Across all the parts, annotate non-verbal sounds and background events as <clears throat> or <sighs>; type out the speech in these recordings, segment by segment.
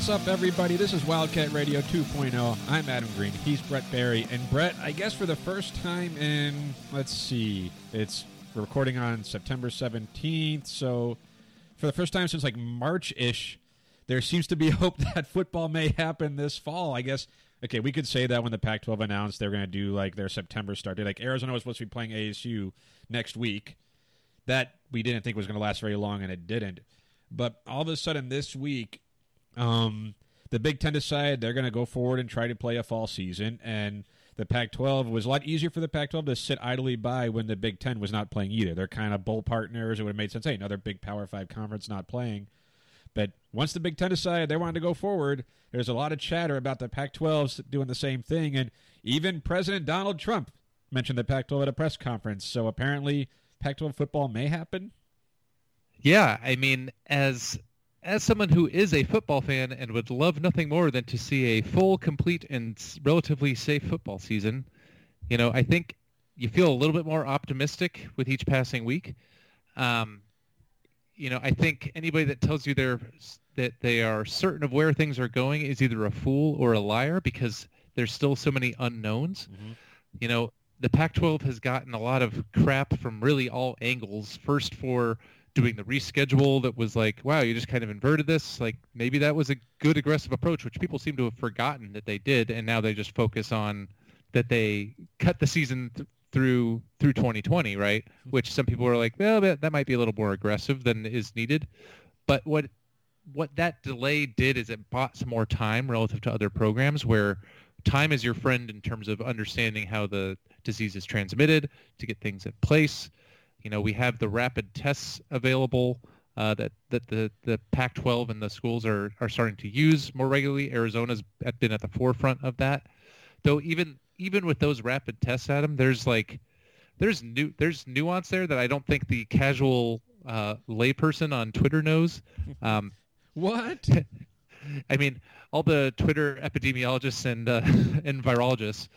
What's up, everybody? This is Wildcat Radio 2.0. I'm Adam Green. He's Brett Barry. And Brett, I guess for the first time in, let's see, it's recording on September 17th. So for the first time since like March ish, there seems to be <laughs> hope that football may happen this fall. I guess, okay, we could say that when the Pac 12 announced they're going to do like their September start date. Like Arizona was supposed to be playing ASU next week. That we didn't think was going to last very long, and it didn't. But all of a sudden this week, um, the Big Ten decided they're going to go forward and try to play a fall season, and the Pac-12 was a lot easier for the Pac-12 to sit idly by when the Big Ten was not playing either. They're kind of bull partners. It would have made sense. Hey, another Big Power Five conference not playing. But once the Big Ten decided they wanted to go forward, there's a lot of chatter about the Pac-12s doing the same thing, and even President Donald Trump mentioned the Pac-12 at a press conference. So apparently, Pac-12 football may happen. Yeah, I mean, as as someone who is a football fan and would love nothing more than to see a full, complete, and relatively safe football season, you know, I think you feel a little bit more optimistic with each passing week. Um, you know, I think anybody that tells you they're that they are certain of where things are going is either a fool or a liar because there's still so many unknowns. You know, the Pac-12 has gotten a lot of crap from really all angles. First for doing the reschedule that was like, wow, you just kind of inverted this. Like maybe that was a good aggressive approach, which people seem to have forgotten that they did, and now they just focus on that they cut the season th- through through 2020, right? Hmm. Which some people are like, well, that, that might be a little more aggressive than is needed. But what what that delay did is it bought some more time relative to other programs where time is your friend in terms of understanding how the disease is transmitted to get things in place. You know, we have the rapid tests available uh, that that the the Pac-12 and the schools are are starting to use more regularly. Arizona's been at the forefront of that. Though even even with those rapid tests, Adam, there's like there's new there's nuance there that I don't think the casual uh, layperson on Twitter knows. <laughs> Um, What? <laughs> I mean, all the Twitter epidemiologists and uh, <laughs> and virologists,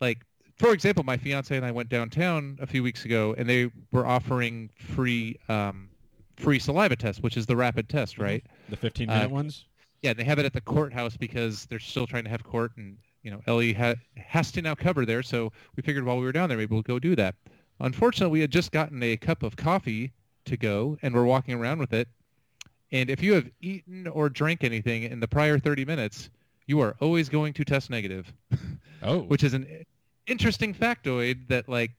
like for example, my fiance and I went downtown a few weeks ago, and they were offering free um, free saliva test, which is the rapid test, right? The 15 minute Uh, ones? Yeah, they have it at the courthouse because they're still trying to have court, and you know, Ellie ha- has to now cover there. So we figured while we were down there, maybe we'll go do that. Unfortunately, we had just gotten a cup of coffee to go, and we're walking around with it. And if you have eaten or drank anything in the prior 30 minutes, you are always going to test negative, <laughs> Oh. which is an interesting factoid that like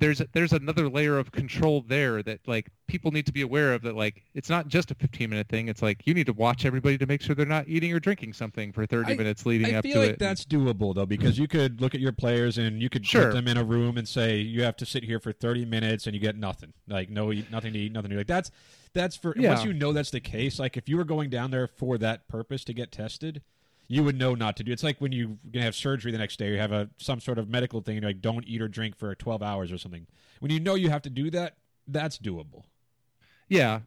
there's there's another layer of control there that like people need to be aware of that like it's not just a 15 minute thing it's like you need to watch everybody to make sure they're not eating or drinking something for 30 I- minutes leading I up feel to like it that's doable though because you could look at your players and you could Sure. put them in a room and say you have to sit here for 30 minutes and you get nothing like no nothing to eat nothing to like that's that's for Yeah. once you know that's the case like if you were going down there for that purpose to get tested you would know not to do it's like when you're gonna have surgery the next day or you have a some sort of medical thing like don't eat or drink for 12 hours or something when you know you have to do that that's doable yeah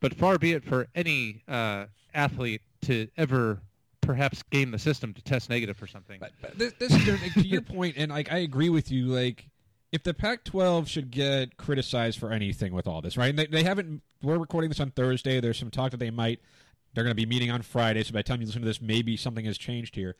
but far be it for any uh, athlete to ever perhaps game the system to test negative for something But, but this, this to your point, and like I agree with you. Like, if the Pac-12 should get criticized for anything with all this, right? And they, they haven't. We're recording this on Thursday. There's some talk that they might. They're going to be meeting on Friday. So by the time you listen to this, maybe something has changed here.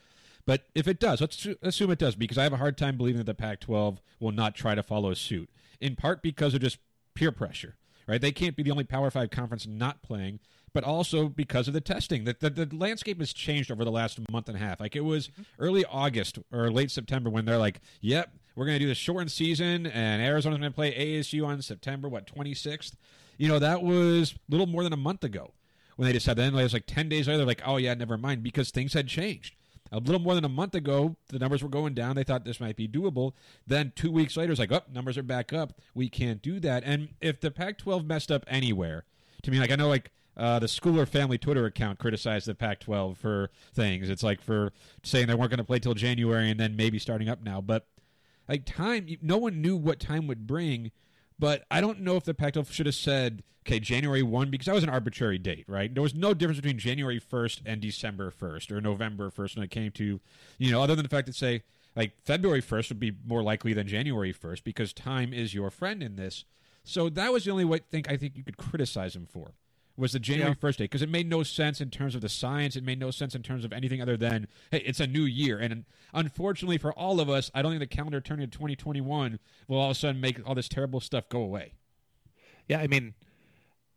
But if it does, let's assume it does, because I have a hard time believing that the Pac-12 will not try to follow suit. In part because of just peer pressure, right? They can't be the only Power Five conference not playing, but also because of the testing. That the, the landscape has changed over the last month and a half. Like it was mm-hmm. early August or late September when they're like, "Yep, we're going to do the shortened season, and Arizona's going to play ASU on September what 26th." You know, that was a little more than a month ago when they decided. Then it was like 10 days later, they're like, "Oh yeah, never mind," because things had changed. A little more than a month ago, the numbers were going down. They thought this might be doable. Then two weeks later, it's like, oh, numbers are back up. We can't do that. And if the Pac 12 messed up anywhere, to me, like, I know, like, uh, the Schooler family Twitter account criticized the Pac 12 for things. It's like for saying they weren't going to play till January and then maybe starting up now. But, like, time, no one knew what time would bring. But I don't know if the Pac 12 should have said, okay, January 1, because that was an arbitrary date, right? There was no difference between January 1st and December 1st or November 1st when it came to, you know, other than the fact that, say, like February 1st would be more likely than January 1st because time is your friend in this. So that was the only way thing I think you could criticize him for was the January. 1st date because it made no sense in terms of the science. It made no sense in terms of anything other than, hey, it's a new year. And unfortunately for all of us, I don't think the calendar turning to 2021 will all of a sudden make all this terrible stuff go away. Yeah, I mean,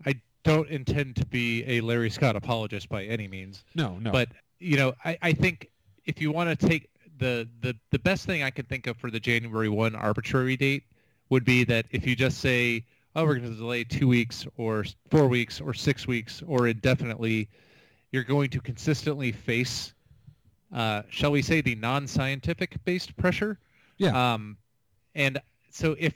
I don't intend to be a Larry Scott apologist by any means, No, no. but you know, I, I think if you want to take the, the the best thing I can think of for the January one arbitrary date would be that if you just say, oh, we're going to delay two weeks or four weeks or six weeks or indefinitely, you're going to consistently face, uh, shall we say, the non-scientific based pressure. yeah. Um, and so if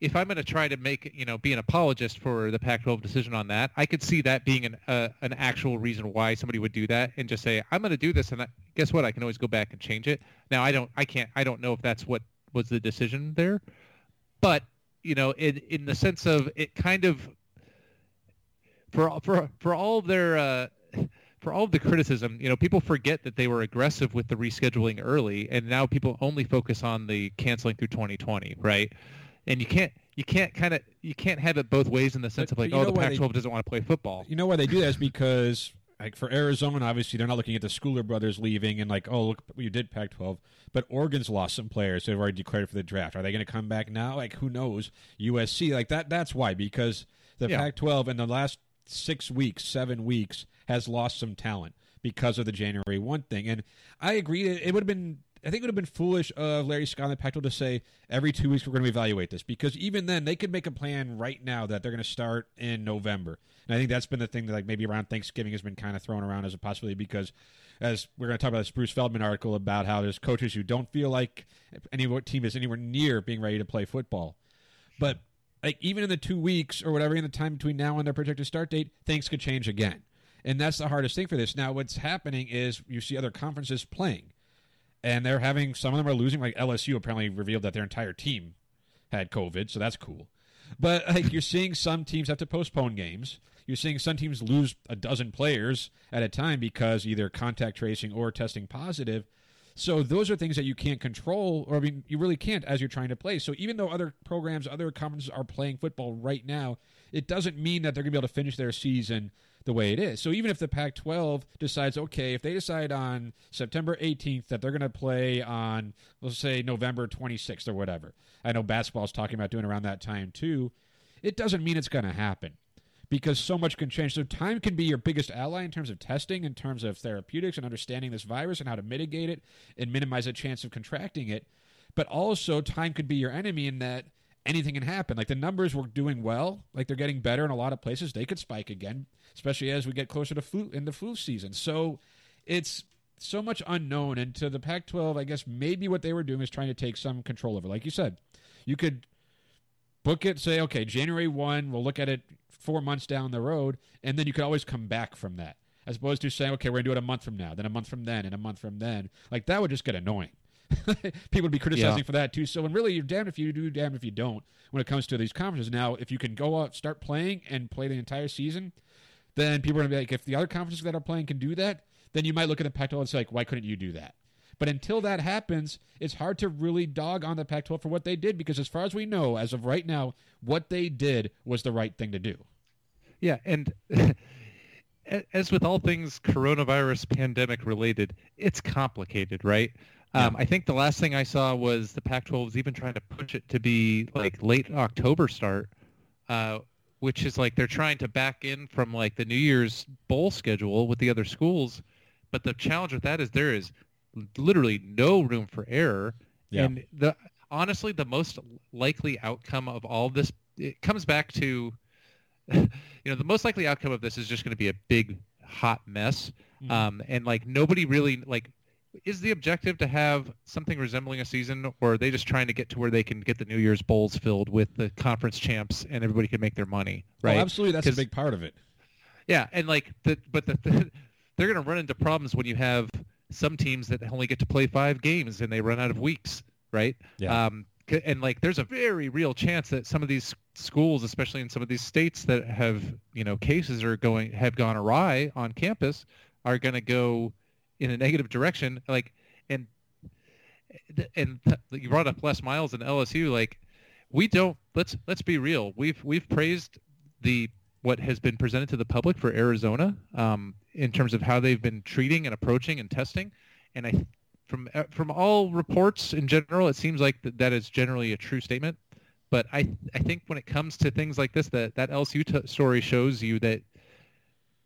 if I'm going to try to make you know be an apologist for the Pac-12 decision on that, I could see that being an uh, an actual reason why somebody would do that and just say I'm going to do this, and I, guess what? I can always go back and change it. Now I don't, I can't, I don't know if that's what was the decision there, but you know, in in the sense of it kind of for for for all of their uh, for all of the criticism, you know, people forget that they were aggressive with the rescheduling early, and now people only focus on the canceling through 2020, right? And you can't you can't kind of you can't have it both ways in the sense But- of like, oh, the Pac-12 doesn't want to play football. you know why they do that is because like for Arizona, obviously they're not looking at the Schooler brothers leaving and like, oh look, you did Pac-12. But Oregon's lost some players who have already declared for the draft. Are they going to come back now? Like who knows? USC, like that. That's why because the Yeah. Pac-12 in the last six weeks, seven weeks has lost some talent because of the January one thing. And I agree. It would have been. I think it would have been foolish of Larry Scott and the Pac-12 to say every two weeks we're going to evaluate this because even then they could make a plan right now that they're going to start in November. And I think that's been the thing that like maybe around Thanksgiving has been kind of thrown around as a possibility because as we're going to talk about this Bruce Feldman article about how there's coaches who don't feel like any team is anywhere near being ready to play football. But like even in the two weeks or whatever in the time between now and their projected start date, things could change again. And that's the hardest thing for this. Now what's happening is you see other conferences playing. And they're having some of them are losing, like LSU apparently revealed that their entire team had COVID, so that's cool. But <laughs> like you're seeing some teams have to postpone games. You're seeing some teams lose a dozen players at a time because either contact tracing or testing positive. So those are things that you can't control, or I mean, you really can't as you're trying to play. So even though other programs, other conferences are playing football right now, it doesn't mean that they're going to be able to finish their season the way it is. So even if the Pac-12 decides, okay, if they decide on September 18th that they're going to play on, let's say November 26th or whatever, I know basketball's talking about doing around that time too. It doesn't mean it's going to happen because so much can change. So time can be your biggest ally in terms of testing, in terms of therapeutics and understanding this virus and how to mitigate it and minimize the chance of contracting it. But also time could be your enemy in that anything can happen. Like the numbers were doing well, like they're getting better in a lot of places. They could spike again, especially as we get closer to flu in the flu season. So it's so much unknown. And to the Pac-12, I guess maybe what they were doing is trying to take some control over. Like you said, you could book it, say, okay, January 1, we'll look at it four months down the road, and then you could always come back from that. As opposed to saying, okay, we're going to do it a month from now, then a month from then, and a month from then. Like, that would just get annoying. <laughs> People would be criticizing Yeah. for that too. So, and really, you're damned if you do, damned if you don't when it comes to these conferences. Now, if you can go out, start playing, and play the entire season, then people are going to be like, if the other conferences that are playing can do that, then you might look at the Pac-12 and say, like, why couldn't you do that? But until that happens, it's hard to really dog on the Pac-12 for what they did because, as far as we know, as of right now, what they did was the right thing to do. Yeah, and <laughs> as with all things coronavirus pandemic related, it's complicated, right? Um, I think the last thing I saw was the Pac-12 was even trying to push it to be like late October start, uh, which is like they're trying to back in from like the New Year's bowl schedule with the other schools. But the challenge with that is there is literally no room for error. Yeah. And the honestly, the most likely outcome of all this, it comes back to <laughs> you know, the most likely outcome of this is just going to be a big hot mess, Mhm. um, and like nobody really like. Is the objective to have something resembling a season, or are they just trying to get to where they can get the New Year's bowls filled with the conference champs and everybody can make their money, right? Oh, absolutely. That's a big part of it. Yeah, and like the but the, the <laughs> they're going to run into problems when you have some teams that only get to play five games and they run out of weeks, right? Yeah. Um, and like there's a very real chance that some of these schools, especially in some of these states that have you know cases are going have gone awry on campus, are going to go in a negative direction. Like and and you brought up Les Miles and LSU. Like we don't let's let's be real. We've we've praised the what has been presented to the public for Arizona um, in terms of how they've been treating and approaching and testing, and I from uh, from all reports in general, it seems like that, that is generally a true statement. But I I think when it comes to things like this, that that LSU t- story shows you that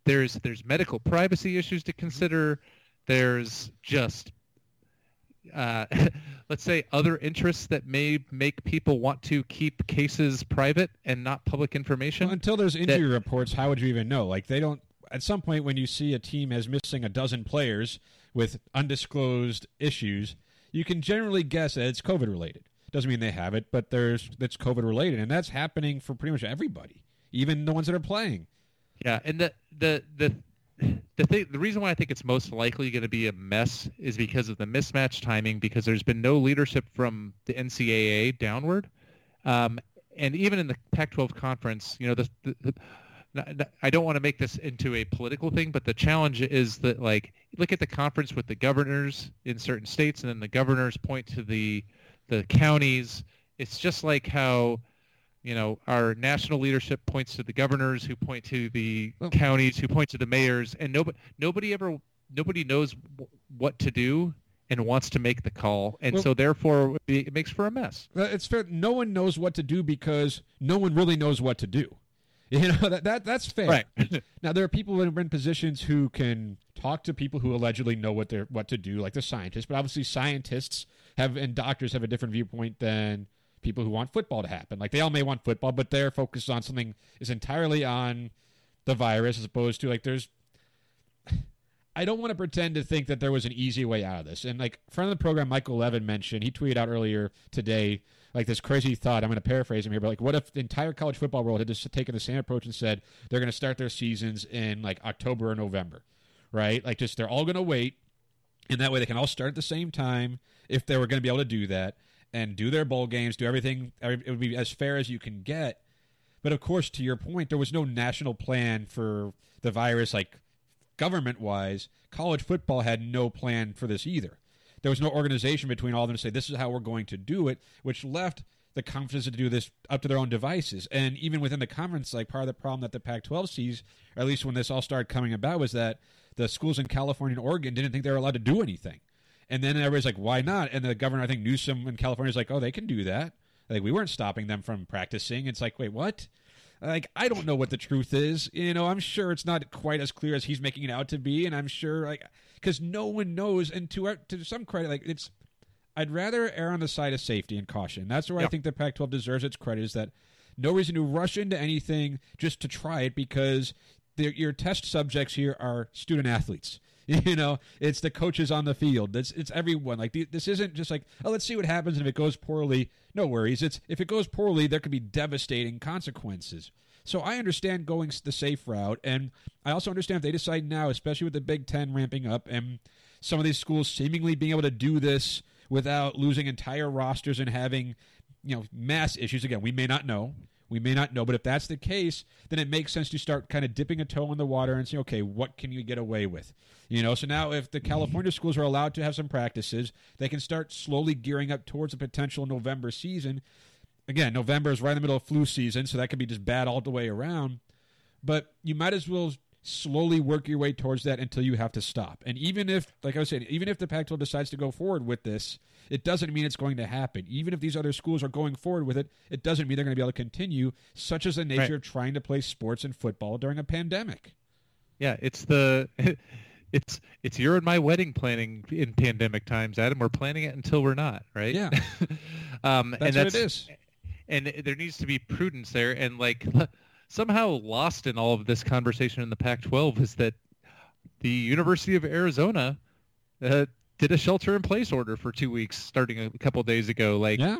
there's there's medical privacy issues to consider. There's just uh, <laughs> let's say other interests that may make people want to keep cases private and not public information. Well, until there's injury reports, how would you even know? Like they don't. At some point, when you see a team as missing a dozen players with undisclosed issues, you can generally guess that it's COVID related. Doesn't mean they have it, but there's it's COVID related, and that's happening for pretty much everybody, even the ones that are playing. Yeah, and the the the the thing, the reason why I think it's most likely going to be a mess is because of the mismatch timing. Because there's been no leadership from the NCAA downward, um, and even in the Pac-12 conference, you know, the, the I don't want to make this into a political thing, but the challenge is that like look at the conference with the governors in certain states, and then the governors point to the the counties. It's just like how you know, our national leadership points to the governors who point to the Well- counties who point to the mayors and nobody nobody ever nobody knows w- what to do and wants to make the call and Well- so therefore it makes for a mess. It's fair. No one knows what to do because no one really knows what to do. <laughs> You know that, that that's fair. Right. <clears throat> Now there are people are in positions who can talk to people who allegedly know what they're what to do, like the scientists. But obviously, scientists have and doctors have a different viewpoint than people who want football to happen. Like they all may want football, but they're focused on something is entirely on the virus as opposed to like there's. I don't want to pretend to think that there was an easy way out of this. And like friend of the program, Michael Levin mentioned, he tweeted out earlier today like this crazy thought. I'm going to paraphrase him here, but like, what if the entire college football world had just taken the same approach and said they're going to start their seasons in like October or November, right? Like, just they're all going to wait, and that way they can all start at the same time if they were going to be able to do that and do their bowl games, do everything. It would be as fair as you can get. But of course, to your point, there was no national plan for the virus, like government wise. College football had no plan for this either there was no organization between all of them to say this is how we're going to do it, which left the conferences to do this up to their own devices. And even within the conference, like part of the problem that the Pac-12 sees, or at least when this all started coming about, was that the schools in California and Oregon didn't think they were allowed to do anything. And then everybody's like, why not? And the governor, I think Newsom in California is like, oh, they can do that. Like we weren't stopping them from practicing. It's like, wait, what? Like I don't know what the truth is. You know, I'm sure it's not quite as clear as he's making it out to be, and I'm sure like because no one knows. And to our, to some credit, like it's, I'd rather err on the side of safety and caution. That's where I think the Pac-12 deserves its credit. Is that no reason to rush into anything just to try it because your test subjects here are student athletes. <laughs> You know, it's the coaches on the field. It's it's everyone. Like this isn't just like oh, let's see what happens, and if it goes poorly, no worries. It's if it goes poorly, there could be devastating consequences. So I understand going the safe route, and I also understand if they decide now, especially with the Big Ten ramping up, and some of these schools seemingly being able to do this without losing entire rosters and having you know mass issues. Again, we may not know. We may not know, but if that's the case, then it makes sense to start kind of dipping a toe in the water and say, okay, what can you get away with? You know, so now if the California schools are allowed to have some practices, they can start slowly gearing up towards a potential November season. Again, November is right in the middle of flu season, so that could be just bad all the way around. But you might as well slowly work your way towards that until you have to stop. And even if, like I was saying, even if the Pac 12 decides to go forward with this, it doesn't mean it's going to happen. Even if these other schools are going forward with it, it doesn't mean they're going to be able to continue, such as the nature Right. of trying to play sports and football during a pandemic. Yeah, it's the <laughs> it's it's your and my wedding planning in pandemic times, Adam. We're planning it until we're not, right? Yeah. <laughs> um, That's, and that's what it is. and there needs to be prudence there and like somehow lost in all of this conversation in the Pac-12 is that the University of Arizona uh, did a shelter-in-place order for two weeks, starting a couple days ago. Like, Yeah.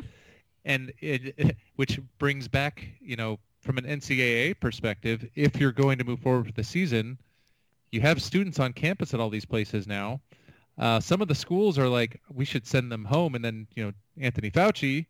and it, <laughs> which brings back, you know, from an NCAA perspective, if you're going to move forward with the season, you have students on campus at all these places now. Uh, some of the schools are like, we should send them home, and then you know, Anthony Fauci,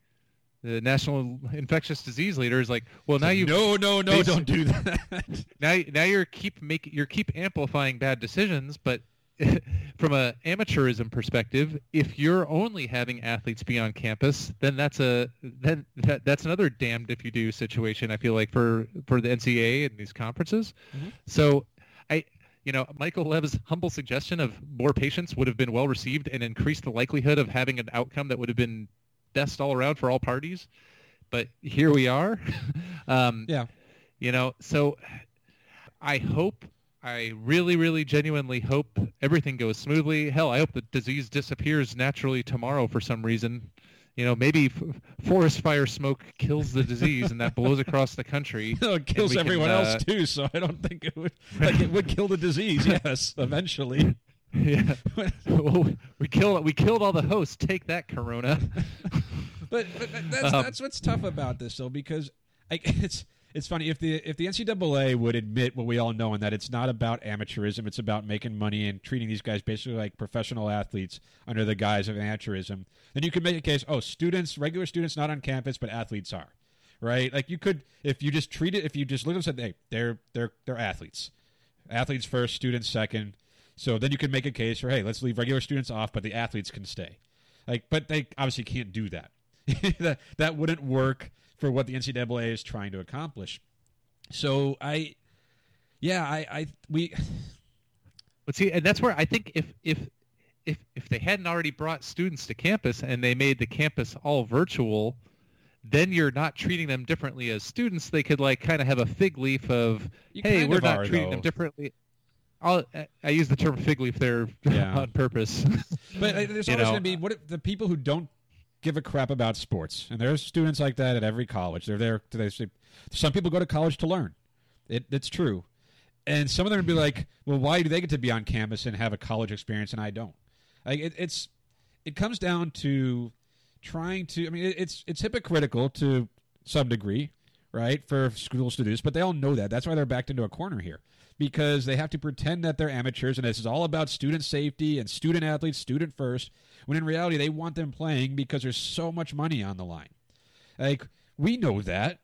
the national infectious disease leader, is like, well, now you no, no, no, don't do <laughs> that. now now you're keep making you're keep amplifying bad decisions, but <laughs> from a amateurism perspective, if you're only having athletes be on campus, then that's a then that, that's another damned if you do situation. I feel like for for the NCAA and these conferences. Mhm. So I. You know, Michael Lev's humble suggestion of more patience would have been well received and increased the likelihood of having an outcome that would have been best all around for all parties. But here we are. <laughs> um, yeah. you know so i hope i really really genuinely hope everything goes smoothly hell i hope the disease disappears naturally tomorrow for some reason you know maybe f- forest fire smoke kills the disease and that blows across the country No, <laughs> it kills we can, everyone uh, else too, so I don't think it would like it would kill the disease, <laughs> yes, eventually. <laughs> yeah <laughs> well, we killed we killed all the hosts take that corona <laughs> But, but that- that's Um, that's what's tough about this though, because I, it's it's funny if the if the NCAA would admit what we all know, and that it's not about amateurism, it's about making money and treating these guys basically like professional athletes under the guise of amateurism. Then you could make a case: oh, students, regular students, not on campus, but athletes are, right? Like you could if you just treat it, if you just look at them and said, hey, they're they're they're athletes, athletes first, students second. So then you could make a case for hey, let's leave regular students off, but the athletes can stay. Like, but they obviously can't do that. <laughs> that that wouldn't work for what the NCAA is trying to accomplish. So I, yeah, I, I we, But see, and that's where I think if if if if they hadn't already brought students to campus and they made the campus all virtual, then you're not treating them differently as students. They could like kind of have a fig leaf of, You hey, we're not are, treating though. them differently. I'll, I- use the term fig leaf there <laughs> Yeah. on purpose. <laughs> but uh, there's always going to be what if the people who don't give a crap about sports, and there's students like that at every college. They're there. To, they say, some people go to college to learn. It, it's true, and some of them would be <laughs> like, well, why do they get to be on campus and have a college experience and I don't? Like it, it's it comes down to trying to. I mean, it, it's it's hypocritical to some degree, right, for schools to do this, but they all know that. That's why they're backed into a corner here because they have to pretend that they're amateurs and this is all about student safety and student athletes, student first. When in reality, they want them playing because there's so much money on the line. Like we know that.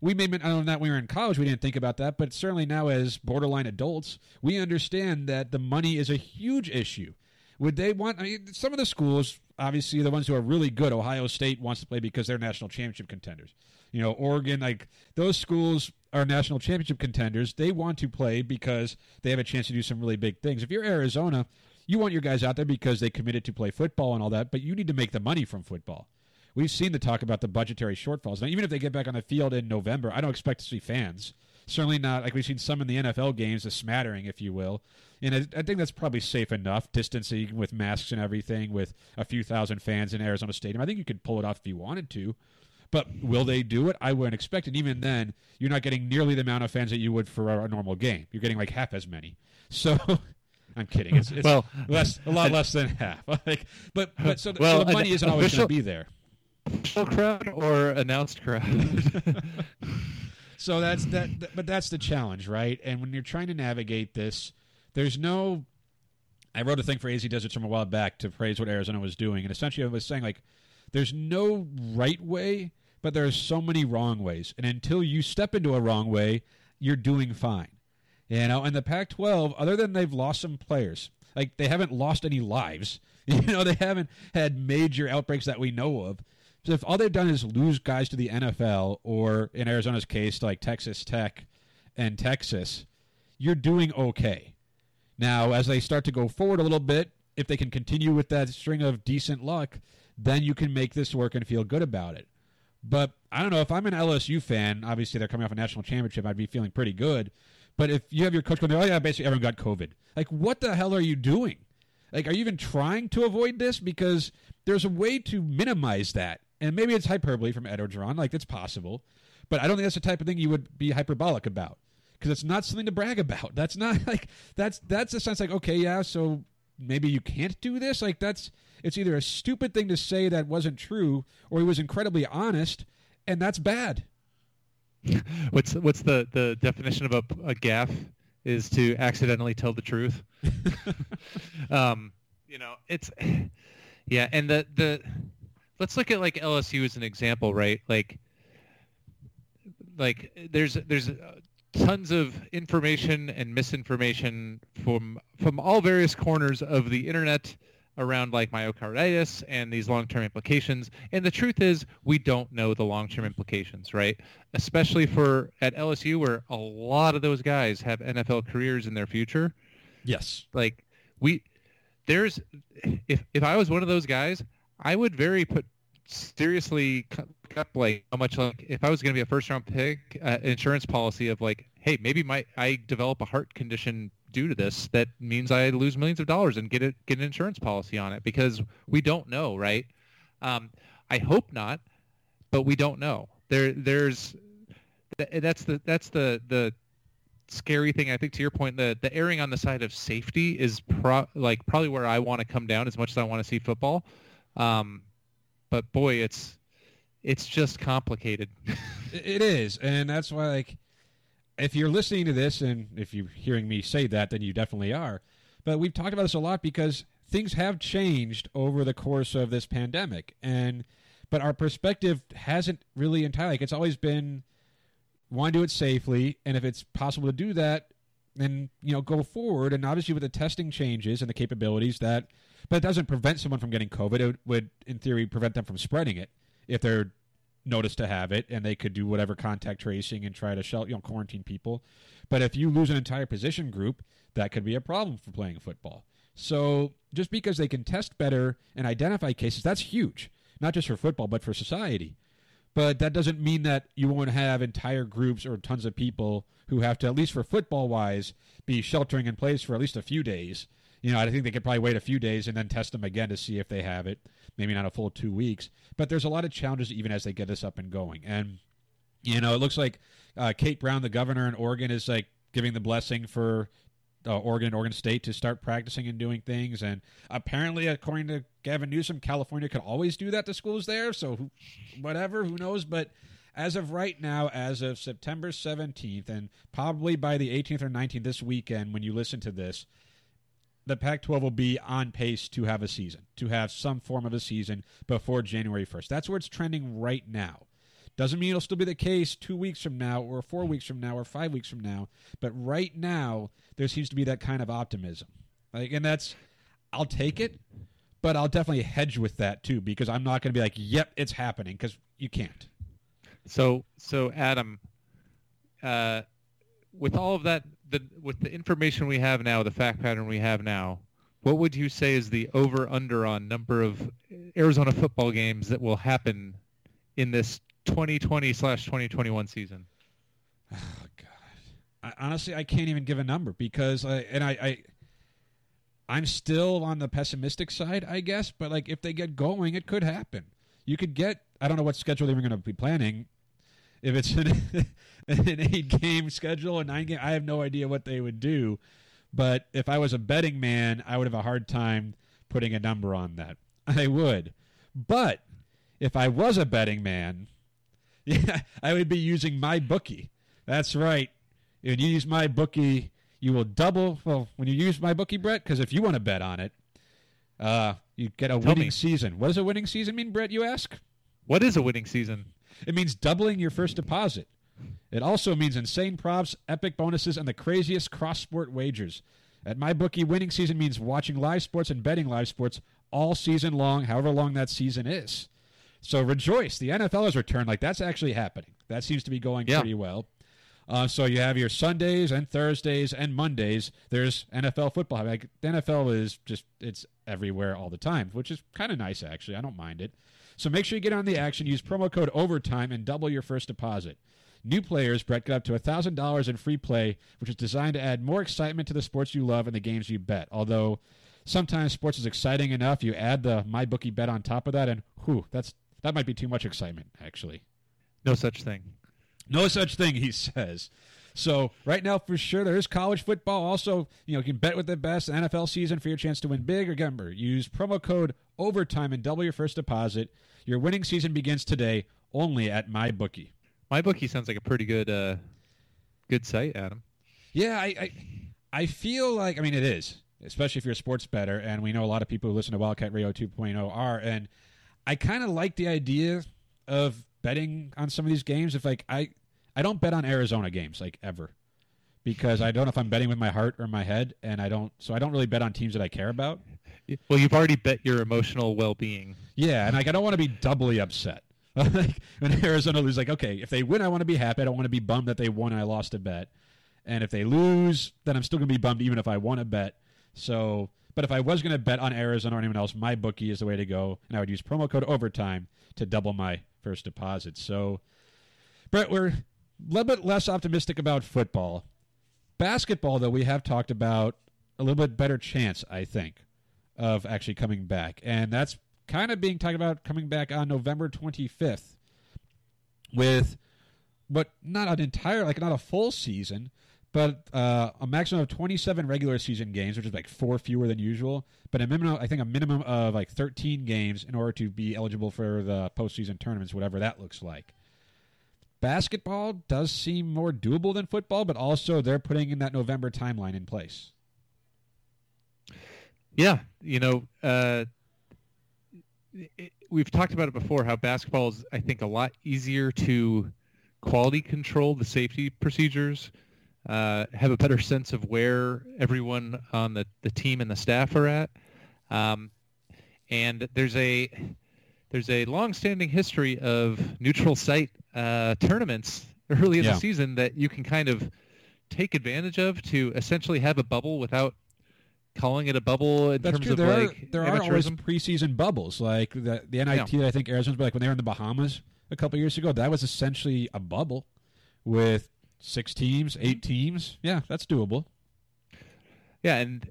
We may I know that we were in college we didn't think about that, but certainly now as borderline adults, we understand that the money is a huge issue. Would they want? I mean, some of the schools, obviously, the ones who are really good. Ohio State wants to play because they're national championship contenders. You know, Oregon, like those schools are national championship contenders. They want to play because they have a chance to do some really big things. If you're Arizona, you want your guys out there because they committed to play football and all that, but you need to make the money from football. We've seen the talk about the budgetary shortfalls. Now, even if they get back on the field in November, I don't expect to see fans. Certainly not like we've seen some in the NFL games, a smattering, if you will. And I, I think that's probably safe enough, distancing with masks and everything, with a few thousand fans in Arizona Stadium. I think you could pull it off if you wanted to. But will they do it? I wouldn't expect. And even then, you're not getting nearly the amount of fans that you would for a, normal game. You're getting like half as many. So. <laughs> I'm kidding. It's, it's Well, less, a lot less than half. <laughs> like, but but so the, Well, so the money isn't always going to be there. Official crowd or announced crowd? <laughs> So that's that, that- but that's the challenge, right? And when you're trying to navigate this, there's no. I wrote a thing for AZ Desert Swarm a while back to praise what Arizona was doing, and essentially I was saying like, there's no right way, but there are so many wrong ways, and until you step into a wrong way, you're doing fine. You know, and the Pac-12, other than they've lost some players, like they haven't lost any lives. <laughs> You know, they haven't had major outbreaks that we know of. So if all they've done is lose guys to the NFL, or in Arizona's case, like Texas Tech and Texas, you're doing okay. Now, as they start to go forward a little bit, if they can continue with that string of decent luck, then you can make this work and feel good about it. But I don't know if I'm an LSU fan. Obviously, they're coming off a national championship. I'd be feeling pretty good. But if you have your coach going, "Oh yeah, basically everyone got COVID," like what the hell are you doing? Like, are you even trying to avoid this? Because there's a way to minimize that, and maybe it's hyperbole from Ed Orgeron. Like it's possible, but I don't think that's the type of thing you would be hyperbolic about. because it's not something to brag about. That's not <laughs> like that's that's a sense like okay, yeah, so maybe you can't do this. Like that's it's either a stupid thing to say that wasn't true, or he was incredibly honest, and that's bad. <laughs> what's what's the the definition of a, a gaff is to accidentally tell the truth. <laughs> um, you know, it's yeah, and the the let's look at like LSU as an example, right? Like like there's there's tons of information and misinformation from from all various corners of the internet around like myocarditis and these long-term implications. And the truth is, we don't know the long-term implications, right? Especially for at LSU, where a lot of those guys have NFL careers in their future. Yes, like we there's if if I was one of those guys, I would very put seriously up like how much like if I was going to be a first round pick, uh, insurance policy of like, hey, maybe my I develop a heart condition due to this that means I lose millions of dollars and get it get an insurance policy on it because we don't know, right? Um, I hope not, but we don't know. There there's that's the that's the the scary thing. I think to your point, the the erring on the side of safety is pro, like probably where I want to come down as much as I want to see football. Um, but boy, it's it's just complicated. <laughs> it is, and that's why like if you're listening to this and if you're hearing me say that, then you definitely are. But we've talked about this a lot because things have changed over the course of this pandemic, and but our perspective hasn't really entirely. Like it's always been want to do it safely, and if it's possible to do that, then you know go forward. And obviously, with the testing changes and the capabilities that, but it doesn't prevent someone from getting COVID. It would, in theory, prevent them from spreading it if they're noticed to have it, and they could do whatever contact tracing and try to shelter, you know, quarantine people. But if you lose an entire position group, that could be a problem for playing football. So just because they can test better and identify cases, that's huge, not just for football, but for society. But that doesn't mean that you won't have entire groups or tons of people who have to, at least for football wise, be sheltering in place for at least a few days. You know, I think they could probably wait a few days and then test them again to see if they have it. Maybe not a full two weeks. But there's a lot of challenges even as they get this up and going. And, you know, it looks like uh, Kate Brown, the governor in Oregon, is like giving the blessing for uh, Oregon Oregon State to start practicing and doing things. And apparently, according to Gavin Newsom, California could always do that to schools there. So, who, whatever, who knows? But as of right now, as of September 17th, and probably by the 18th or 19th this weekend, when you listen to this, the Pac 12 will be on pace to have a season, to have some form of a season before January 1st. That's where it's trending right now. Doesn't mean it'll still be the case two weeks from now, or four weeks from now, or five weeks from now. But right now, there seems to be that kind of optimism. Like, and that's, I'll take it, but I'll definitely hedge with that too because I'm not going to be like, "Yep, it's happening," because you can't. So, so Adam, uh, with all of that, the with the information we have now, the fact pattern we have now, what would you say is the over under on number of Arizona football games that will happen in this 2020 slash 2021 season? <sighs> Oh I, honestly, I can't even give a number because, I, and I, I, I'm still on the pessimistic side, I guess. But like, if they get going, it could happen. You could get. I don't know what schedule they're going to be planning. If it's an, <laughs> an eight game schedule, a nine game, I have no idea what they would do. But if I was a betting man, I would have a hard time putting a number on that. <laughs> I would. But if I was a betting man, yeah, <laughs> I would be using MyBookie. That's right. When you use MyBookie, you will double. Well, when you use MyBookie, Brett, because if you want to bet on it, uh, you get a Tell winning me. season. What does a winning season mean, Brett? You ask. What is a winning season? It means doubling your first deposit. It also means insane props, epic bonuses, and the craziest cross sport wagers. At MyBookie, winning season means watching live sports and betting live sports all season long, however long that season is. So rejoice. The NFL has returned. Like that's actually happening. That seems to be going Yeah. pretty well. Uh, so you have your Sundays and Thursdays and Mondays. There's NFL football. Like the NFL is just it's everywhere all the time, which is kind of nice actually. I don't mind it. So make sure you get on the action. Use promo code overtime and double your first deposit. New players, Brett, get up to $1,000 in free play, which is designed to add more excitement to the sports you love and the games you bet. Although sometimes sports is exciting enough, you add the MyBookie bet on top of that, and whew, that's that might be too much excitement, actually. No such thing. No such thing, he <laughs> says. So right now, for sure, there is college football. Also, you know, you can bet with the best NFL season for your chance to win big. Remember, use promo code overtime and double your first deposit. Your winning season begins today only at MyBookie. My bookie sounds like a pretty good, uh, good site, Adam. Yeah, I, I, I feel like I mean it is, especially if you're a sports better, and we know a lot of people who listen to Wildcat Radio 2.0 are, and I kind of like the idea of betting on some of these games. If like I, I don't bet on Arizona games like ever, because I don't know if I'm betting with my heart or my head, and I don't, so I don't really bet on teams that I care about. Well, you've already bet your emotional well-being. Yeah, and like I don't want to be doubly upset. <laughs> like when Arizona loses, like okay, if they win, I want to be happy. I don't want to be bummed that they won and I lost a bet. And if they lose, then I'm still gonna be bummed even if I won a bet. So, but if I was gonna bet on Arizona or anyone else, MyBookie is the way to go, and I would use promo code overtime to double my first deposit. So, Brett, we're a little bit less optimistic about football. Basketball, though, we have talked about a little bit better chance, I think, of actually coming back, and that's kind of being talked about coming back on November 25th with but not an entire like not a full season but uh, a maximum of 27 regular season games which is like four fewer than usual but a minimum i think a minimum of like 13 games in order to be eligible for the postseason tournaments whatever that looks like basketball does seem more doable than football but also they're putting in that november timeline in place Yeah, you know, uh, it, we've talked about it before. How basketball is, I think, a lot easier to quality control the safety procedures, uh, have a better sense of where everyone on the, the team and the staff are at, um, and there's a there's a long-standing history of neutral site uh, tournaments early in Yeah. the season that you can kind of take advantage of to essentially have a bubble without calling it a bubble in That's terms true. of There, like are, there are always preseason bubbles, like the the NIT. Yeah. I think Arizona's like when they were in the Bahamas a couple years ago. That was essentially a bubble with six teams, eight teams. Yeah, that's doable. Yeah, and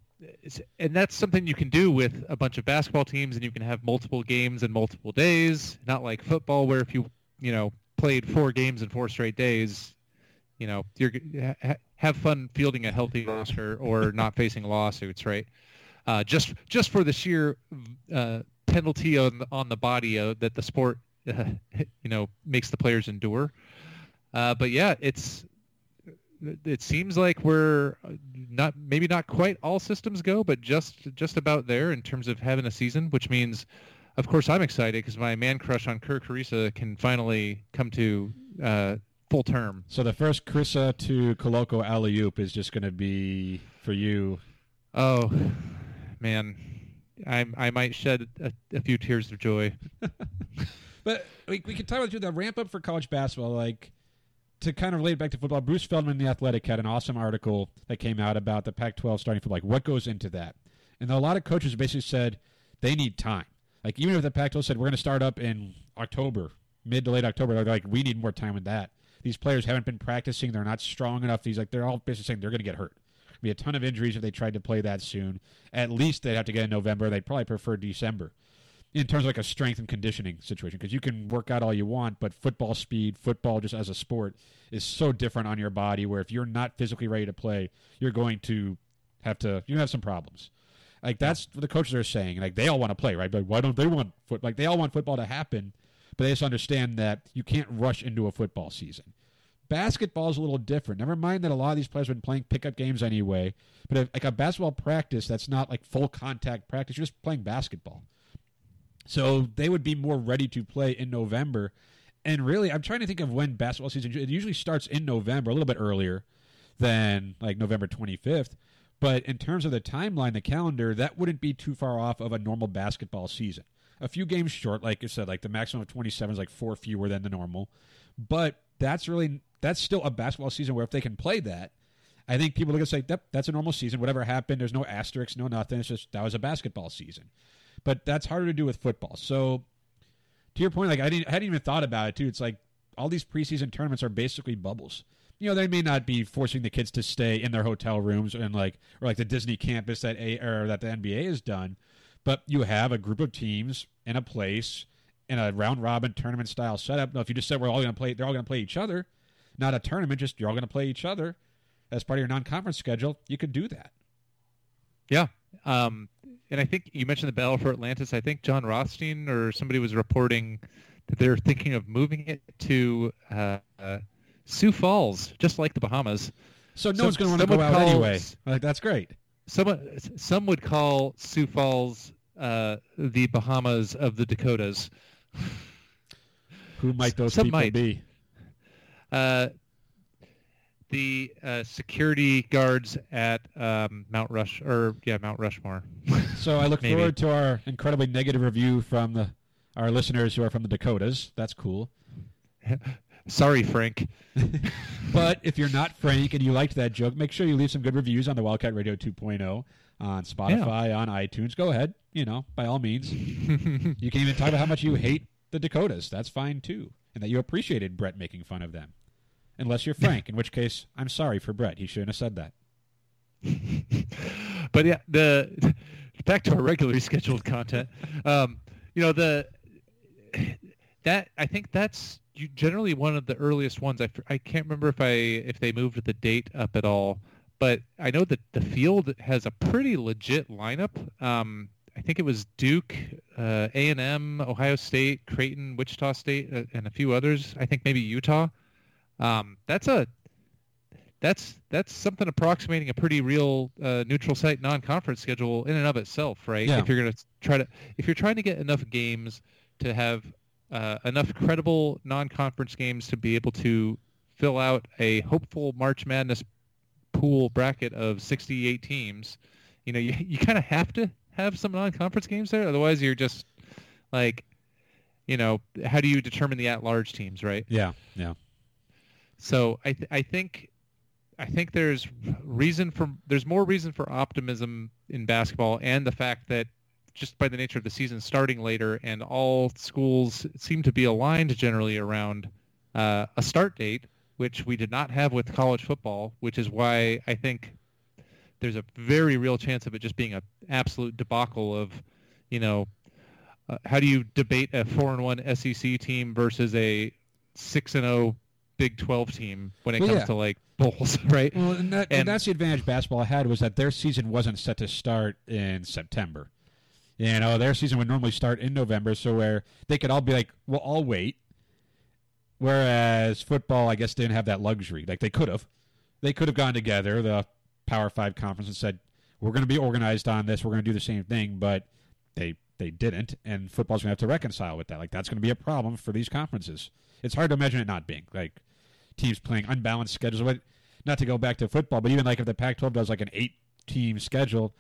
and that's something you can do with a bunch of basketball teams, and you can have multiple games in multiple days. Not like football, where if you you know played four games in four straight days, you know you're ha- ha- have fun fielding a healthy roster or <laughs> not facing lawsuits, right? Uh, just just for the sheer uh, penalty on the, on the body uh, that the sport uh, <laughs> you know makes the players endure. Uh, but yeah, it's it seems like we're not maybe not quite all systems go, but just just about there in terms of having a season, which means, of course, I'm excited because my man crush on Kerr Kriisa can finally come to uh, full term. So the first Kriisa to Koloko alley oop is just going to be for you. Oh, man, I I might shed a, a few tears of joy. <laughs> But we, we could talk about too, the ramp up for college basketball, like to kind of relate back to football. Bruce Feldman, in the Athletic, had an awesome article that came out about the Pac-12 starting for like what goes into that, and a lot of coaches basically said they need time. Like even if the Pac-12 said we're going to start up in October, mid to late October, they're like we need more time with that. These players haven't been practicing; they're not strong enough. These like they're all basically saying they're going to get hurt. Be a ton of injuries if they tried to play that soon. At least they'd have to get in November. They'd probably prefer December in terms of like a strength and conditioning situation because you can work out all you want but football speed football just as a sport is so different on your body where if you're not physically ready to play you're going to have to you have some problems. Like that's what the coaches are saying like they all want to play right? Like why don't they want foot like they all want football to happen but they just understand that you can't rush into a football season. Basketball is a little different. Never mind that a lot of these players have been playing pickup games anyway but if, like a basketball practice that's not like full contact practice you're just playing basketball so they would be more ready to play in November. And really, I'm trying to think of when basketball season. It usually starts in November, a little bit earlier than like November 25th. But in terms of the timeline, the calendar, that wouldn't be too far off of a normal basketball season. A few games short, like I said, like the maximum of 27 is like four fewer than the normal. But that's really that's still a basketball season where if they can play that, I think people look and say, yep, that's a normal season. Whatever happened, there's no asterisks, no nothing. It's just that was a basketball season. But that's harder to do with football. So to your point, like I didn't I hadn't even thought about it too. It's like all these preseason tournaments are basically bubbles. You know, they may not be forcing the kids to stay in their hotel rooms and like or like the Disney campus that a or that the NBA has done, but you have a group of teams in a place in a round robin tournament style setup. Now, if you just said we're all going to play, they're all going to play each other. not a tournament, just you're all going to play each other as part of your non-conference schedule, you could do that. Yeah. Um, and I think you mentioned the Battle for Atlantis. I think Jon Rothstein or somebody was reporting that they're thinking of moving it to uh, uh, Sioux Falls, just like the Bahamas. So no one's going to want to go out call- anyway. Like that's great. Some some would call Sioux Falls uh, the Bahamas of the Dakotas. Who might those Some people might. be? Uh, the uh, security guards at um, Mount Rush or yeah Mount Rushmore. <laughs> So I look forward to our incredibly negative review from the our listeners who are from the Dakotas. That's cool. <laughs> Sorry, Frank. <laughs> But if you're not Frank and you liked that joke, make sure you leave some good reviews on the Wildcat Radio 2.0 on Spotify, on iTunes. Go ahead, you know, by all means. you can even talk about how much you hate the Dakotas. That's fine too, and that you appreciated Brett making fun of them. Unless you're Frank, in which case I'm sorry for Brett. He shouldn't have said that. <laughs> but yeah, the back to our regularly scheduled content. Um, you know the that I think that's generally one of the earliest ones. I, I can't remember if I if they moved the date up at all, but I know that the field has a pretty legit lineup. Um, I think it was Duke, uh, A and M, Ohio State, Creighton, Wichita State, uh, and a few others. I think maybe Utah. Um, that's a that's that's something approximating a pretty real uh, neutral site non-conference schedule in and of itself, right? Yeah. If you're going to try to if you're trying to get enough games to have uh, enough credible non-conference games to be able to fill out a hopeful March Madness pool bracket of 68 teams, you know, <laughs> you you kind of have to have some non-conference games there. Otherwise, you're just like, you know, how do you determine the at-large teams, right? Yeah, yeah. So I th- I think I think there's reason for there's more reason for optimism in basketball and the fact that just by the nature of the season starting later and all schools seem to be aligned generally around uh, a start date, which we did not have with college football, which is why I think there's a very real chance of it just being an absolute debacle of, you know, uh, how do you debate a four and one SEC team versus a six and zero Big Twelve team when it Well, comes yeah. to like <laughs> bowls, <laughs> right? Well, and, that, and, And- that's the advantage basketball had was that their season wasn't set to start in September. You know, their season would normally start in November, so where they could all be like, "Well, I'll wait." Whereas football, I guess, didn't have that luxury. Like they could have, they could have gone together, the Power Five conference, and said, "We're going to be organized on this. We're going to do the same thing." But they they didn't, and football's going to have to reconcile with that. Like that's going to be a problem for these conferences. It's hard to imagine it not being like teams playing unbalanced schedules. What- Not to go back to football, but even like if the Pac-12 does like an eight-team schedule,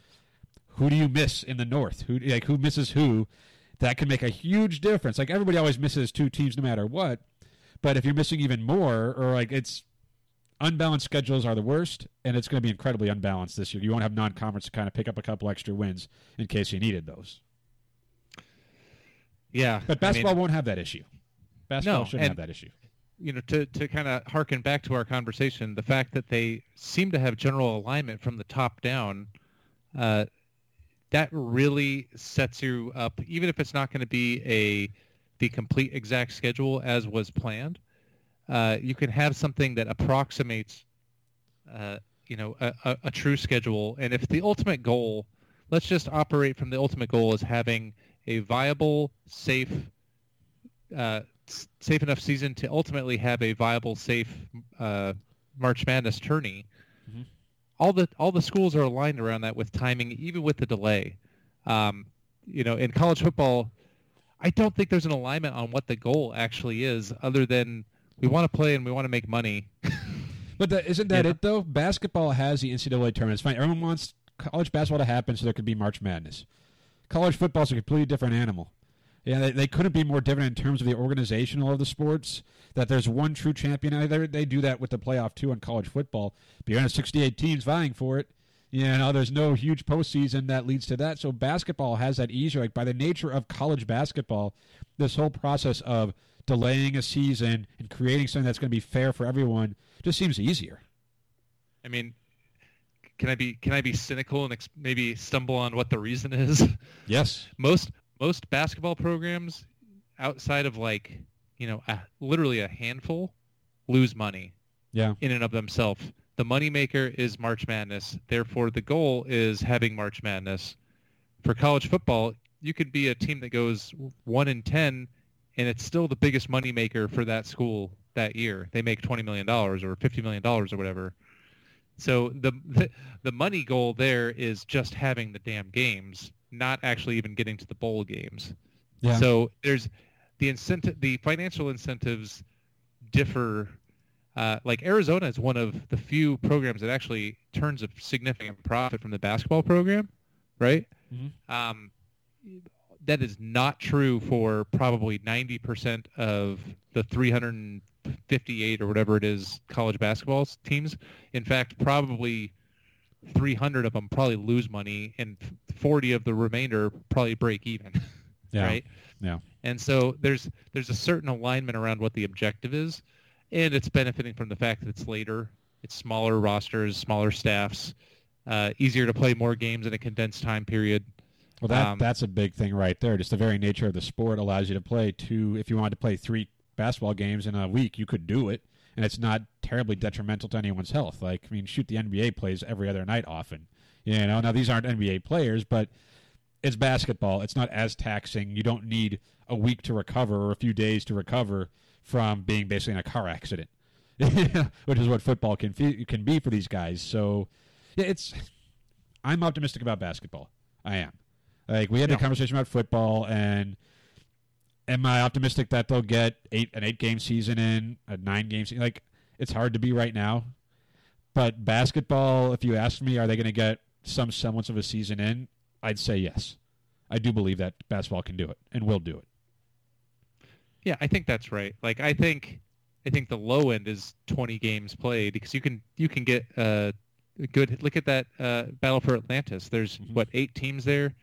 who do you miss in the North? Who like who misses who? That can make a huge difference. Like everybody always misses two teams no matter what, but if you're missing even more, or like it's unbalanced schedules are the worst, and it's going to be incredibly unbalanced this year. You won't have non-conference to kind of pick up a couple extra wins in case you needed those. Yeah, But I mean, basketball won't have that issue. Basketball No, shouldn't and- have that issue. You know, to, to kind of harken back to our conversation, the fact that they seem to have general alignment from the top down, uh, that really sets you up, even if it's not going to be a the complete exact schedule as was planned. Uh, you can have something that approximates, uh, you know, a, a, a true schedule. And if the ultimate goal, let's just operate from the ultimate goal as having a viable, safe, uh, safe enough season to ultimately have a viable, safe uh, March Madness tourney. Mhm. All the all the schools are aligned around that with timing, even with the delay. Um, you know, in college football, I don't think there's an alignment on what the goal actually is, other than we want to play and we want to make money. <laughs> But isn't that Yeah. it though? Basketball has the NCAA tournament. It's fine. Everyone wants college basketball to happen so there could be March Madness. College football is a completely different animal. Yeah, they, they couldn't be more different in terms of the organizational of the sports. That there's one true champion. They they do that with the playoff too in college football. But you have 68 teams vying for it. You know, there's no huge postseason that leads to that. So basketball has that easier. Like by the nature of college basketball, this whole process of delaying a season and creating something that's going to be fair for everyone just seems easier. I mean, can I be can I be cynical and ex- maybe stumble on what the reason is? Yes. <laughs> most most basketball programs outside of like you know a, literally a handful lose money Yeah. in and of themselves. The moneymaker is March Madness. Therefore, the goal is having March Madness. For college football, you could be a team that goes one in ten, and it's still the biggest moneymaker for that school that year. They make twenty million dollars or fifty million dollars or whatever. So the, the the money goal there is just having the damn games, not actually even getting to the bowl games. Yeah. So there's the incentive, the financial incentives differ. Uh, like Arizona is one of the few programs that actually turns a significant profit from the basketball program, right? Mhm. Um, that is not true for probably 90% of the 358 or whatever it is college basketball teams. In fact, probably 300 of them probably lose money, and 40 of the remainder probably break even. <laughs> Yeah. Right. Yeah. And so there's there's a certain alignment around what the objective is, and it's benefiting from the fact that it's later, it's smaller rosters, smaller staffs, uh, easier to play more games in a condensed time period. Well, that Um, that's a big thing right there. Just the very nature of the sport allows you to play two. If you wanted to play three basketball games in a week, you could do it, and it's not terribly detrimental to anyone's health. Like, I mean, shoot, the NBA plays every other night often. You know, now these aren't NBA players, but it's basketball. It's not as taxing. You don't need a week to recover or a few days to recover from being basically in a car accident, <laughs> which is what football can can be for these guys. So, yeah, it's. I'm optimistic about basketball. I am. Like we had a conversation about football, and am I optimistic that they'll get eight an eight game season in a nine game season? Like it's hard to be right now, but basketball. If you ask me, are they going to get some semblance of a season in? I'd say yes. I do believe that basketball can do it and will do it. Yeah, I think that's right. Like I think I think the low end is 20 games played because you can you can get uh, a good look at that uh, Battle for Atlantis. There's Mhm. what eight teams there.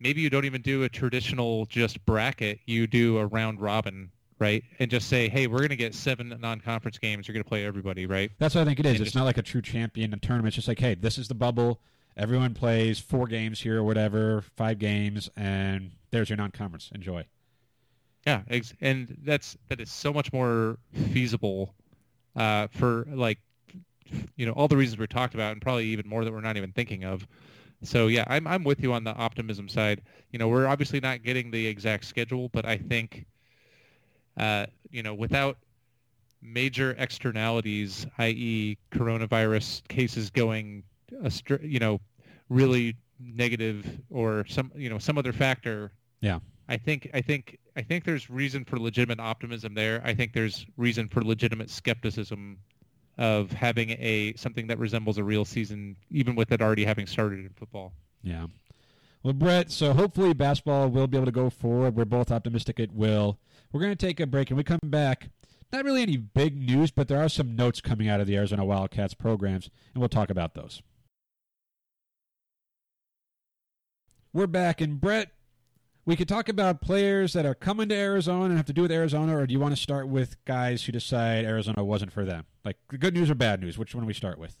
Maybe you don't even do a traditional just bracket. You do a round robin, right? And just say, hey, we're going to get seven non-conference games. You're going to play everybody, right? That's what I think it is. And It's just- not like a true champion in tournament. It's just like, hey, this is the bubble. Everyone plays four games here or whatever, five games, and there's your non-conference. Enjoy. Yeah, ex- and that's that is so much more feasible uh, for like you know all the reasons we talked about, and probably even more that we're not even thinking of. So yeah, I'm I'm with you on the optimism side. You know, we're obviously not getting the exact schedule, but I think uh, you know without major externalities, i.e., coronavirus cases going, astr- you know, really negative or some you know some other factor Yeah. I think I think I think there's reason for legitimate optimism there. I think there's reason for legitimate skepticism of having a something that resembles a real season, even with it already having started in football. Yeah. Well, Brett, so hopefully basketball will be able to go forward. We're both optimistic it will. We're going to take a break, and we come back. Not really any big news, but there are some notes coming out of the Arizona Wildcats programs, and we'll talk about those. We're back, and Brett, we could talk about players that are coming to Arizona and have to do with Arizona, or do you want to start with guys who decide Arizona wasn't for them? Like good news or bad news? Which one do we start with?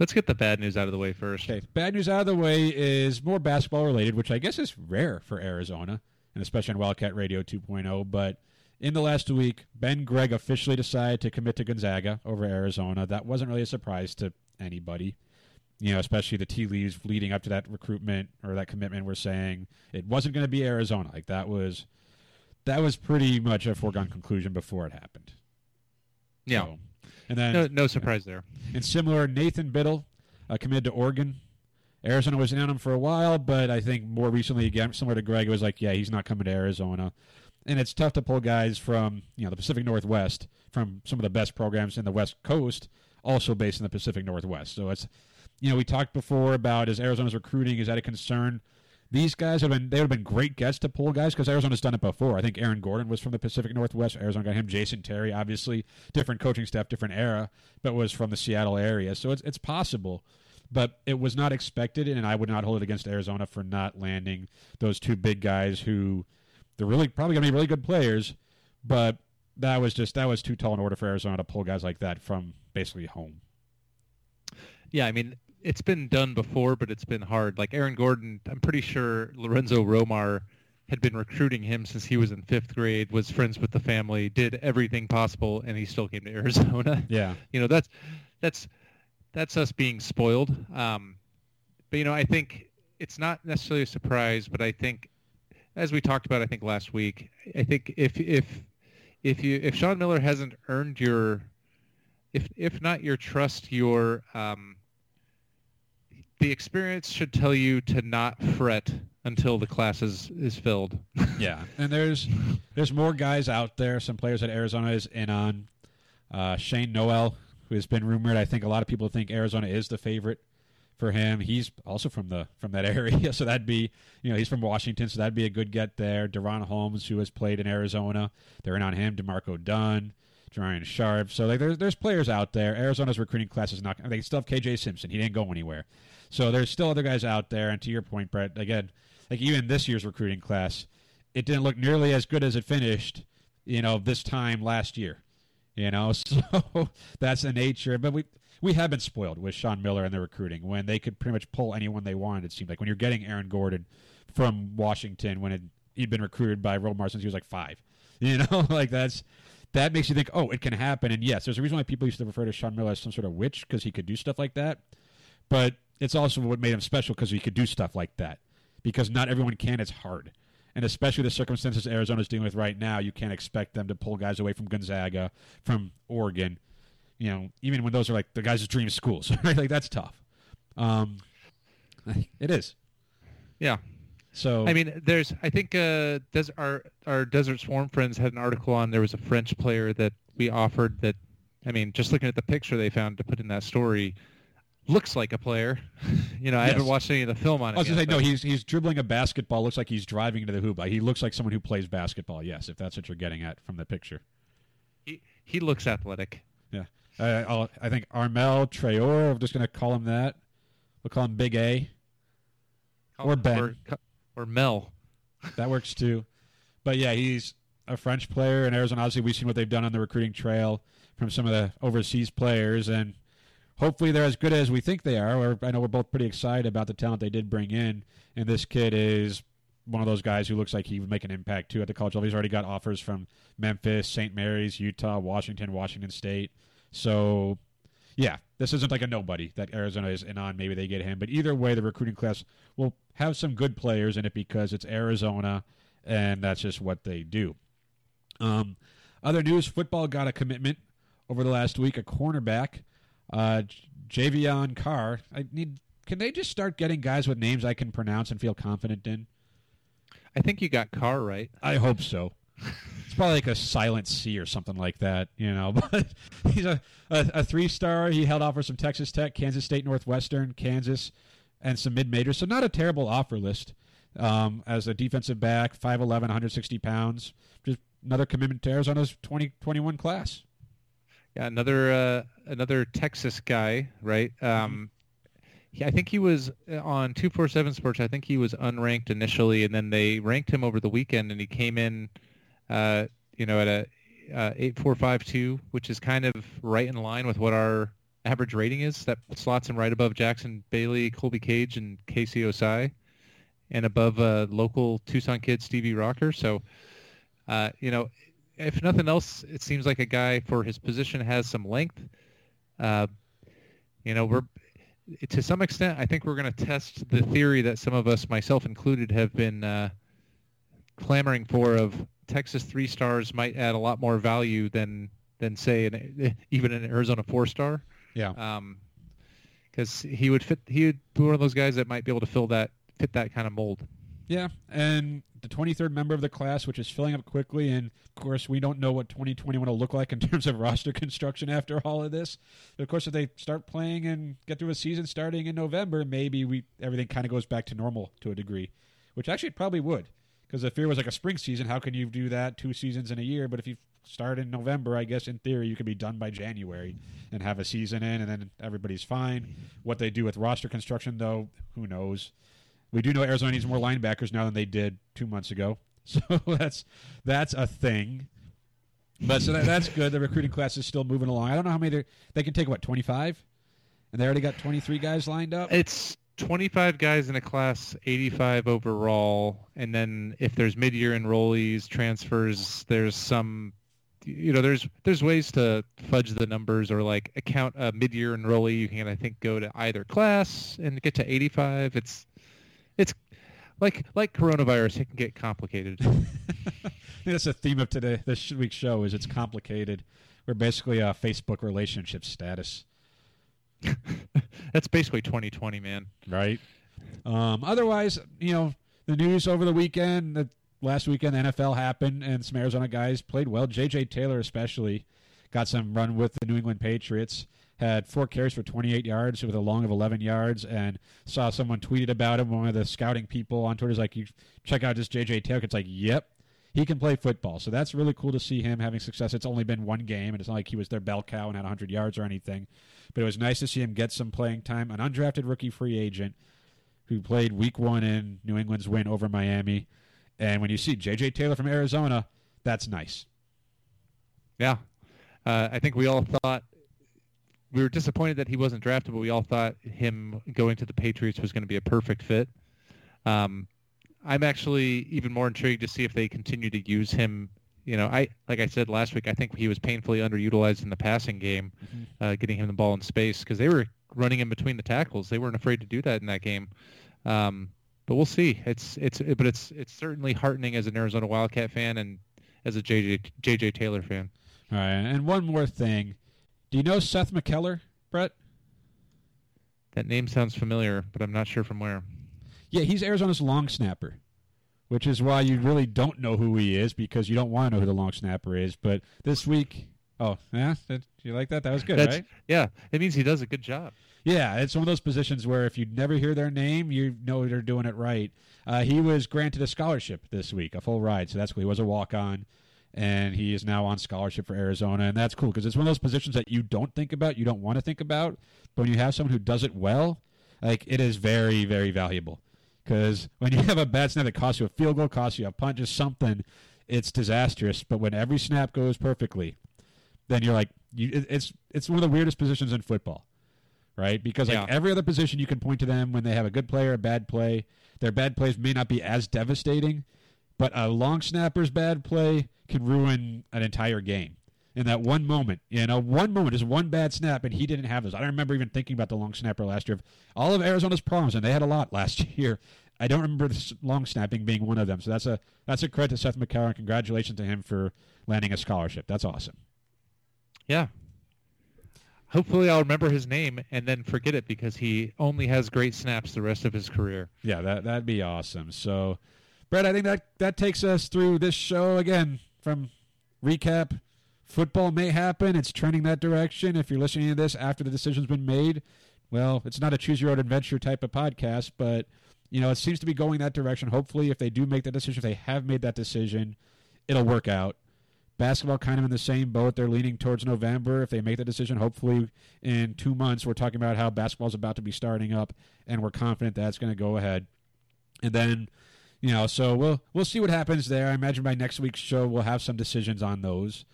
Let's get the bad news out of the way first. Okay, bad news out of the way is more basketball related, which I guess is rare for Arizona, and especially on Wildcat Radio 2.0. But in the last week, Ben Gregg officially decided to commit to Gonzaga over Arizona. That wasn't really a surprise to anybody. You know, especially the tea leaves leading up to that recruitment or that commitment were saying it wasn't going to be Arizona. Like that was that was pretty much a foregone conclusion before it happened. Yeah, So- and then no, no surprise there. and similar, Nathan Bittle uh, committed to Oregon. Arizona was in on him for a while, but I think more recently, again, similar to Gregg, it was like, yeah, he's not coming to Arizona. And it's tough to pull guys from you know the Pacific Northwest, from some of the best programs in the West Coast, also based in the Pacific Northwest. So it's, you know, we talked before about is Arizona's recruiting is that a concern? These guys have been they would have been great gets to pull guys because Arizona's done it before. I think Aaron Gordon was from the Pacific Northwest. Arizona got him. Jason Terry, obviously different coaching staff, different era, but was from the Seattle area. So it's it's possible, but it was not expected, and I would not hold it against Arizona for not landing those two big guys who they're really probably going to be really good players, but that was just that was too tall in order for Arizona to pull guys like that from basically home. Yeah, I mean it's been done before, but it's been hard. Like Aaron Gordon, I'm pretty sure Lorenzo Romar had been recruiting him since he was in fifth grade, was friends with the family, did everything possible, and he still came to Arizona. <laughs> Yeah. You know, that's that's that's us being spoiled. Um, but you know, I think it's not necessarily a surprise, but I think, as we talked about, I think last week, I think if if if you if Sean Miller hasn't earned your, if if not your trust, your um, the experience should tell you to not fret until the class is, is filled. <laughs> Yeah, and there's there's more guys out there. Some players that Arizona is in on. Uh, Shane Nowell, who has been rumored. I think a lot of people think Arizona is the favorite for him. He's also from the from that <laughs> area, so that'd be you know he's from Washington, so that'd be a good get there. DaRon Holmes, who has played in Arizona, they're in on him. Demarco Dunn, Ryan Sharp. So like there's there's players out there. Arizona's recruiting class is not. They still have KJ Simpson. He didn't go anywhere. So there's still other guys out there. And to your point, Brett, again, like even this year's recruiting class, it didn't look nearly as good as it finished. You know, this time last year. You know, <laughs> so that's the nature. But we we have been spoiled with Sean Miller and the recruiting when they could pretty much pull anyone they wanted. It seemed like when you're getting Aaron Gordon from Washington when it, he'd been recruited by Romar since he was like five. <laughs> You know, like that's that makes you think, oh, it can happen. And yes, there's a reason why people used to refer to Sean Miller as some sort of witch because he could do stuff like that. But it's also what made him special because he could do stuff like that. Because not everyone can. It's hard. And especially the circumstances Arizona's dealing with right now, you can't expect them to pull guys away from Gonzaga, from Oregon. You know, even when those are like the guys' dream schools, <laughs> right? Like that's tough. Um, <laughs> it is. Yeah. So I mean, there's. I think uh, Des- our our Desert Swarm friends had an article on. There was a French player that we offered. That, I mean, just looking at the picture they found to put in that story, looks like a player. <laughs> you know, I Yes. haven't watched any of the film on it. I was yet, gonna say no. He's he's dribbling a basketball. Looks like he's driving into the hoop. He looks like someone who plays basketball. Yes, if that's what you're getting at from the picture. he, he looks athletic. Yeah, uh, I'll, I think Armel Traore. I'm just gonna call him that. We'll call him Big A. Or Ben. or, or Mel. <laughs> That works too. But yeah, he's a French player in Arizona. Obviously, we've seen what they've done on the recruiting trail from some of the overseas players, and hopefully they're as good as we think they are. I know we're both pretty excited about the talent they did bring in, and this kid is one of those guys who looks like he would make an impact too at the college level. He's already got offers from Memphis, St. Mary's, Utah, Washington, Washington State. So yeah, this isn't like a nobody that Arizona is in on. Maybe they get him, but either way, the recruiting class will have some good players in it because it's Arizona, and that's just what they do. Um, other news: football got a commitment over the last week. A cornerback, uh, Javion Carr. I need. Can they just start getting guys with names I can pronounce and feel confident in? I think you got Carr right. I hope so. It's probably like a silent C or something like that, you know. <laughs> But he's a, a, a three star. He held offers from Texas Tech, Kansas State, Northwestern, Kansas, and some mid majors. So not a terrible offer list um, as a defensive back, 5'11", 160 pounds. Just another commitment to Arizona's 2021 class. Yeah, another uh, another Texas guy, right? Um, he, I think he was uh, on two four seven Sports. I think he was unranked initially, and then they ranked him over the weekend, and he came in, uh, you know, at a uh, eight four five two, which is kind of right in line with what our average rating is. That slots him right above Jackson Bailey, Colby Cage, and Casey Osai, and above uh, local Tucson kid Stevie Rocker. So, uh, you know, if nothing else, it seems like a guy for his position has some length. Uh, you know, we're to some extent, I think we're going to test the theory that some of us, myself included, have been uh, clamoring for of Texas three stars might add a lot more value than than say an, even an Arizona four star. Yeah. Um, because he would fit, he would be one of those guys that might be able to fill that fit that kind of mold. Yeah, and the 23rd member of the class, which is filling up quickly, and of course, we don't know what 2021 will look like in <laughs> terms of roster construction after all of this. But of course, if they start playing and get through a season starting in November, maybe we everything kind of goes back to normal to a degree, which actually probably would. Because if it was like a spring season, how can you do that two seasons in a year? But if you start in November, I guess in theory you could be done by January and have a season in, and then everybody's fine. What they do with roster construction, though, who knows? We do know Arizona needs more linebackers now than they did two months ago, <laughs> so that's that's a thing. But so that, that's good. The recruiting class is still moving along. I don't know how many they can take. What twenty five, and they already got twenty three guys lined up. It's 25 guys in a class, 85 overall, and then if there's mid-year enrollees, transfers, there's some, you know, there's there's ways to fudge the numbers or like account a mid-year enrollee. You can I think go to either class and get to 85. It's it's like like coronavirus, it can get complicated. <laughs> that's the theme of today. This week's show is it's complicated. We're basically a Facebook relationship status. <laughs> That's basically 2020, man. right? Um, otherwise, you know, the news over the weekend, the last weekend, the NFL happened, and some Arizona guys played well. J.J. Taylor, especially, got some run with the New England Patriots. Had four carries for 28 yards with a long of 11 yards, and saw someone tweeted about him. One of the scouting people on Twitter is like, "You check out this J.J. Taylor." It's like, "Yep, he can play football." So that's really cool to see him having success. It's only been one game, and it's not like he was their bell cow and had 100 yards or anything. But it was nice to see him get some playing time. An undrafted rookie free agent who played week one in New England's win over Miami. And when you see J.J. Taylor from Arizona, that's nice. Yeah, uh, I think we all thought we were disappointed that he wasn't drafted, but we all thought him going to the Patriots was going to be a perfect fit. Um, I'm actually even more intrigued to see if they continue to use him. You know, I like I said last week, I think he was painfully underutilized in the passing game, uh, getting him the ball in space because they were running in between the tackles. They weren't afraid to do that in that game. Um, but we'll see. It's it's but it's it's certainly heartening as an Arizona Wildcat fan and as a JJ JJ Taylor fan. All right. And one more thing. Do you know Seth MacKellar, Brett? That name sounds familiar, but I'm not sure from where. Yeah, he's Arizona's long snapper, which is why you really don't know who he is because you don't want to know who the long snapper is. But this week, oh, yeah, did you like that? That was good, That's, right? Yeah, it means he does a good job. Yeah, it's one of those positions where if you never hear their name, you know they're doing it right. Uh, he was granted a scholarship this week, a full ride, so that's cool. He was a walk on, and he is now on scholarship for Arizona, and that's cool because it's one of those positions that you don't think about, you don't want to think about, but when you have someone who does it well, like it is very, very valuable. Because when you <laughs> have a bad snap that costs you a field goal, costs you a punt, just something, it's disastrous. But when every snap goes perfectly, then you're like, you, it- it's it's one of the weirdest positions in football, right? Because like Yeah. every other position, you can point to them when they have a good play or a bad play. Their bad plays may not be as devastating, but a long snapper's bad play can ruin an entire game. In that one moment, you know, one moment is one bad snap, and he didn't have those. I don't remember even thinking about the long snapper last year. Of all of Arizona's problems, and they had a lot last <laughs> year. I don't remember the long snapping being one of them. So that's a that's a credit to Seth McCarron. Congratulations to him for landing a scholarship. That's awesome. Yeah. Hopefully, I'll remember his name and then forget it because he only has great snaps the rest of his career. Yeah, that that'd be awesome. So, Brett, I think that that takes us through this show again. From recap, football may happen. It's trending that direction. If you're listening to this after the decision's been made, well, it's not a choose your own adventure type of podcast, but you know it seems to be going that direction. Hopefully, if they do make that decision, if they have made that decision, it'll work out. Basketball kind of in the same boat. They're leaning towards November. If they make the decision, hopefully in two months, we're talking about how basketball's about to be starting up, and we're confident that's going to go ahead. And then, you know, so we'll we'll see what happens there. I imagine by next week's show we'll have some decisions on those.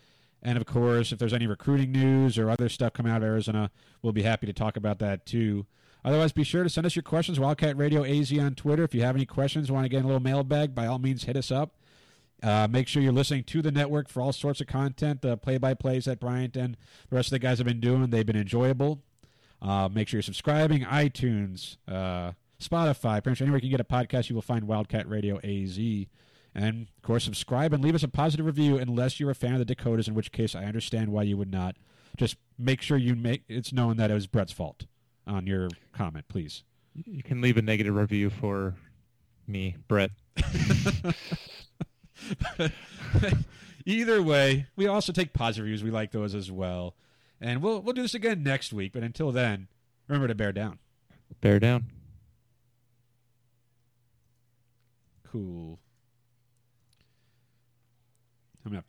And of course, if there's any recruiting news or other stuff coming out of Arizona, we'll be happy to talk about that too. Otherwise, be sure to send us your questions. Wildcat Radio AZ on Twitter. If you have any questions, want to get in a little mailbag, by all means, hit us up. Uh, make sure you're listening to the network for all sorts of content. The play-by-plays that Bryant and the rest of the guys have been doing, they've been enjoyable. Uh, make sure you're subscribing. iTunes, uh, Spotify, pretty much anywhere you can get a podcast, you will find Wildcat Radio AZ. And of course, subscribe and leave us a positive review, unless you're a fan of the Dakotas, in which case I understand why you would not. Just make sure you make it's known that it was Brett's fault on your comment, please. You can leave a negative review for me, Brett. <laughs> Either way, we also take positive reviews. We like those as well. And we'll we'll do this again next week. But until then, remember to bear down. Bear down. Cool. I'm gonna have to